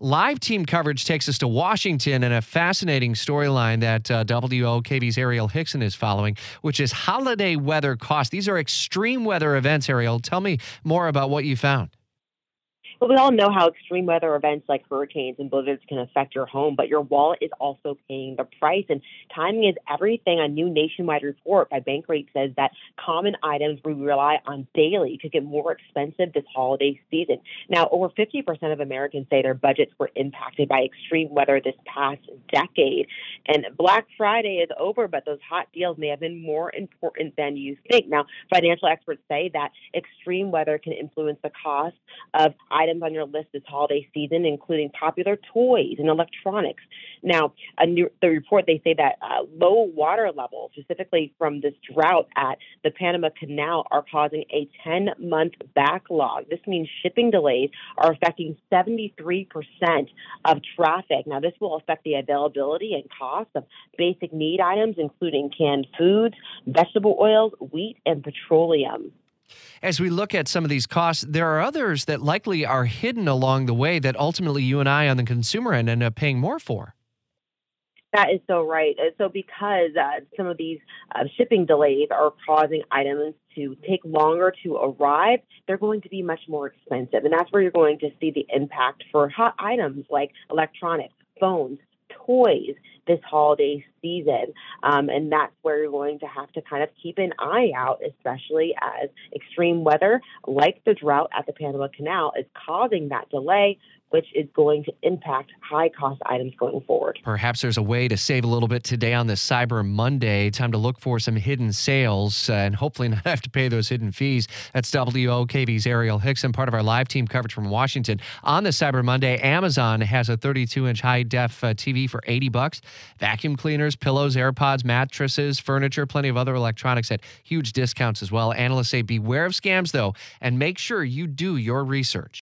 Live team coverage takes us to Washington and a fascinating storyline that uh, WOKV's Arielle Hixson is following, which is holiday weather costs. These are extreme weather events, Arielle. Tell me more about what you found. But we all know how extreme weather events like hurricanes and blizzards can affect your home, but your wallet is also paying the price. And timing is everything. A new nationwide report by Bankrate says that common items we rely on daily could get more expensive this holiday season. Now, over 50% of Americans say their budgets were impacted by extreme weather this past decade. And Black Friday is over, but those hot deals may have been more important than you think. Now, financial experts say that extreme weather can influence the cost of items on your list this holiday season, including popular toys and electronics. Now, new, the report they say that uh, low water levels, specifically from this drought at the Panama Canal, are causing a 10 month backlog. This means shipping delays are affecting 73% of traffic. Now, this will affect the availability and cost of basic need items, including canned foods, vegetable oils, wheat, and petroleum. As we look at some of these costs, there are others that likely are hidden along the way that ultimately you and I on the consumer end end up paying more for. That is so right. So, because uh, some of these uh, shipping delays are causing items to take longer to arrive, they're going to be much more expensive. And that's where you're going to see the impact for hot items like electronics, phones, toys this holiday season. Um, and that's where you're going to have to kind of keep an eye out, especially as extreme weather like the drought at the Panama Canal is causing that delay which is going to impact high cost items going forward. Perhaps there's a way to save a little bit today on this Cyber Monday. Time to look for some hidden sales uh, and hopefully not have to pay those hidden fees. That's WOKV's Arielle Hixson, part of our live team coverage from Washington. On the Cyber Monday, Amazon has a 32 inch high def uh, TV for 80 bucks. Vacuum cleaners, pillows, AirPods, mattresses, furniture, plenty of other electronics at huge discounts as well. Analysts say beware of scams though, and make sure you do your research.